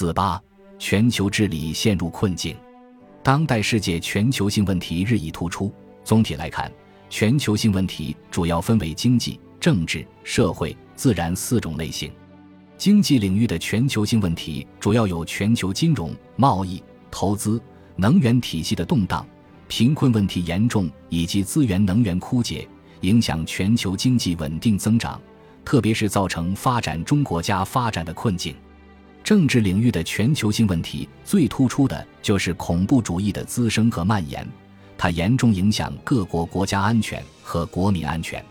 四八，全球治理陷入困境。当代世界全球性问题日益突出。总体来看，全球性问题主要分为经济、政治、社会、自然四种类型。经济领域的全球性问题主要有全球金融、贸易、投资、能源体系的动荡、贫困问题严重以及资源能源枯竭，影响全球经济稳定增长，特别是造成发展中国家发展的困境。政治领域的全球性问题最突出的就是恐怖主义的滋生和蔓延，它严重影响各国国家安全和国民安全。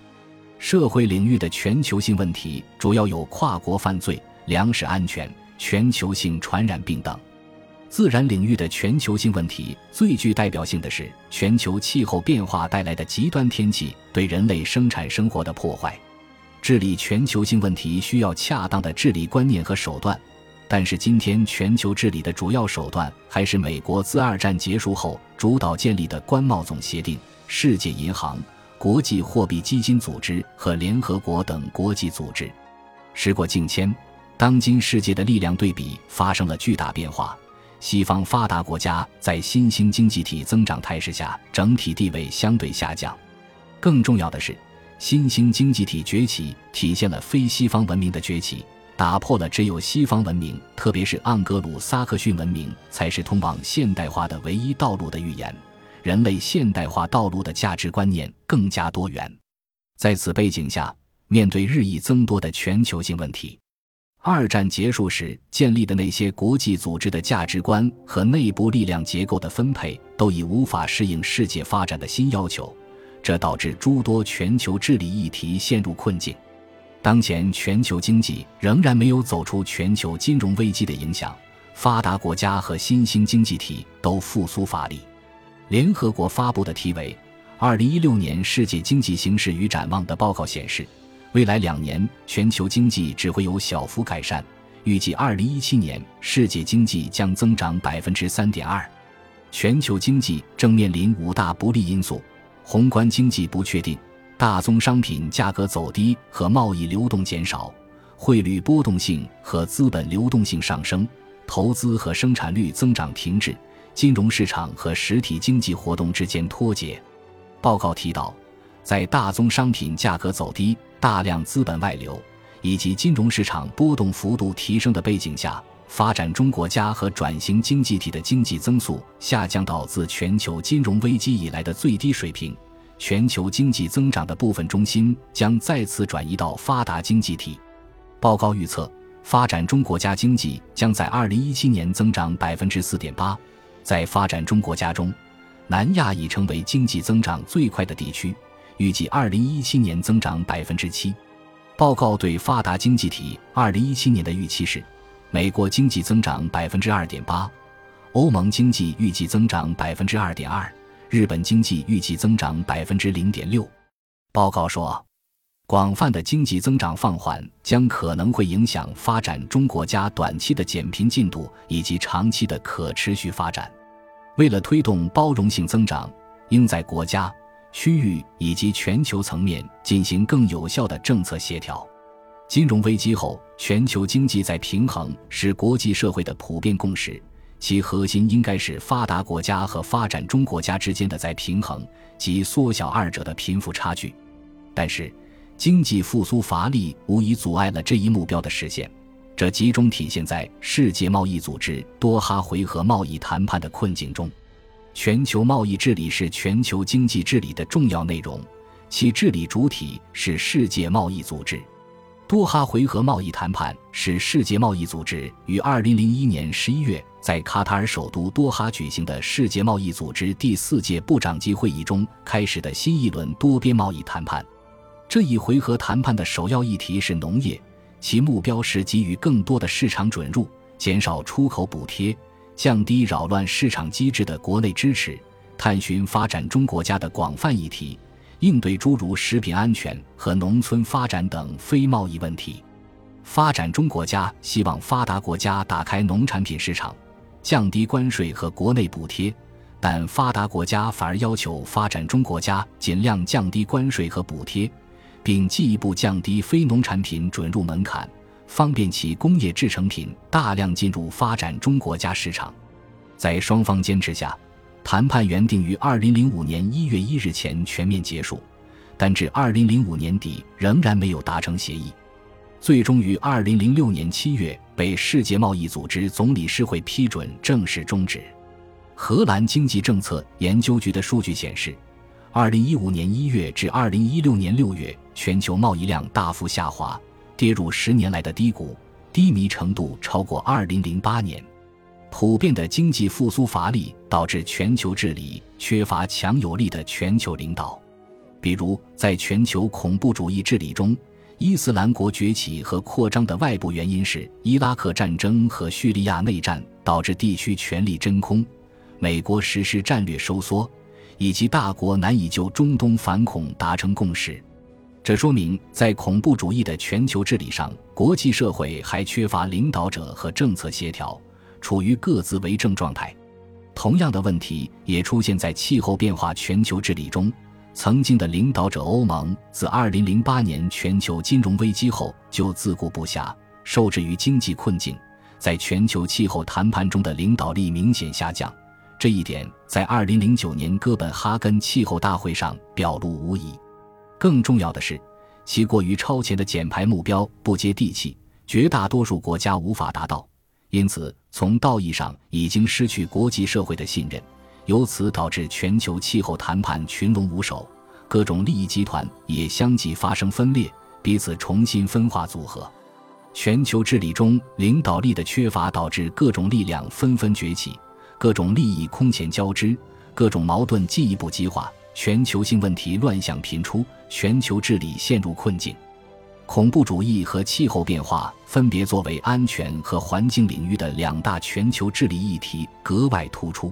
社会领域的全球性问题主要有跨国犯罪、粮食安全、全球性传染病等。自然领域的全球性问题最具代表性的是全球气候变化带来的极端天气对人类生产生活的破坏。治理全球性问题需要恰当的治理观念和手段。但是今天，全球治理的主要手段还是美国自二战结束后主导建立的关贸总协定、世界银行、国际货币基金组织和联合国等国际组织。时过境迁，当今世界的力量对比发生了巨大变化。西方发达国家在新兴经济体增长态势下，整体地位相对下降。更重要的是，新兴经济体崛起体现了非西方文明的崛起。打破了只有西方文明，特别是盎格鲁撒克逊文明才是通往现代化的唯一道路的预言。人类现代化道路的价值观念更加多元。在此背景下，面对日益增多的全球性问题，二战结束时建立的那些国际组织的价值观和内部力量结构的分配都已无法适应世界发展的新要求，这导致诸多全球治理议题陷入困境。当前全球经济仍然没有走出全球金融危机的影响，发达国家和新兴经济体都复苏乏力。联合国发布的题为《二零一六年世界经济形势与展望》的报告显示，未来两年全球经济只会有小幅改善，预计二零一七年世界经济将增长百分之三点二。全球经济正面临五大不利因素：宏观经济不确定。大宗商品价格走低和贸易流动减少，汇率波动性和资本流动性上升，投资和生产率增长停滞，金融市场和实体经济活动之间脱节。报告提到，在大宗商品价格走低、大量资本外流以及金融市场波动幅度提升的背景下，发展中国家和转型经济体的经济增速下降到自全球金融危机以来的最低水平。全球经济增长的部分中心将再次转移到发达经济体。报告预测，发展中国家经济将在2017年增长4.8%。在发展中国家中，南亚已成为经济增长最快的地区，预计2017年增长7%。报告对发达经济体2017年的预期是：美国经济增长2.8%，欧盟经济预计增长2.2%。日本经济预计增长百分之零点六。报告说，广泛的经济增长放缓将可能会影响发展中国家短期的减贫进度以及长期的可持续发展。为了推动包容性增长，应在国家、区域以及全球层面进行更有效的政策协调。金融危机后，全球经济在平衡是国际社会的普遍共识。其核心应该是发达国家和发展中国家之间的再平衡及缩小二者的贫富差距，但是经济复苏乏力无疑阻碍了这一目标的实现，这集中体现在世界贸易组织多哈回合贸易谈判的困境中。全球贸易治理是全球经济治理的重要内容，其治理主体是世界贸易组织。多哈回合贸易谈判是世界贸易组织于2001年11月在卡塔尔首都多哈举行的世界贸易组织第四届部长级会议中开始的新一轮多边贸易谈判。这一回合谈判的首要议题是农业，其目标是给予更多的市场准入，减少出口补贴，降低扰乱市场机制的国内支持，探寻发展中国家的广泛议题。应对诸如食品安全和农村发展等非贸易问题，发展中国家希望发达国家打开农产品市场，降低关税和国内补贴，但发达国家反而要求发展中国家尽量降低关税和补贴，并进一步降低非农产品准入门槛，方便其工业制成品大量进入发展中国家市场。在双方坚持下，谈判原定于二零零五年一月一日前全面结束，但至二零零五年底仍然没有达成协议，最终于二零零六年七月被世界贸易组织总理事会批准正式终止。荷兰经济政策研究局的数据显示，二零一五年一月至二零一六年六月，全球贸易量大幅下滑，跌入十年来的低谷，低迷程度超过二零零八年。普遍的经济复苏乏力，导致全球治理缺乏强有力的全球领导。比如，在全球恐怖主义治理中，伊斯兰国崛起和扩张的外部原因是伊拉克战争和叙利亚内战导致地区权力真空，美国实施战略收缩，以及大国难以就中东反恐达成共识。这说明，在恐怖主义的全球治理上，国际社会还缺乏领导者和政策协调。处于各自为政状态，同样的问题也出现在气候变化全球治理中。曾经的领导者欧盟，自2008年全球金融危机后就自顾不暇，受制于经济困境，在全球气候谈判中的领导力明显下降。这一点在2009年哥本哈根气候大会上表露无遗。更重要的是，其过于超前的减排目标不接地气，绝大多数国家无法达到。因此，从道义上已经失去国际社会的信任，由此导致全球气候谈判群龙无首，各种利益集团也相继发生分裂，彼此重新分化组合。全球治理中领导力的缺乏，导致各种力量纷纷崛起，各种利益空前交织，各种矛盾进一步激化，全球性问题乱象频出，全球治理陷入困境。恐怖主义和气候变化分别作为安全和环境领域的两大全球治理议题，格外突出。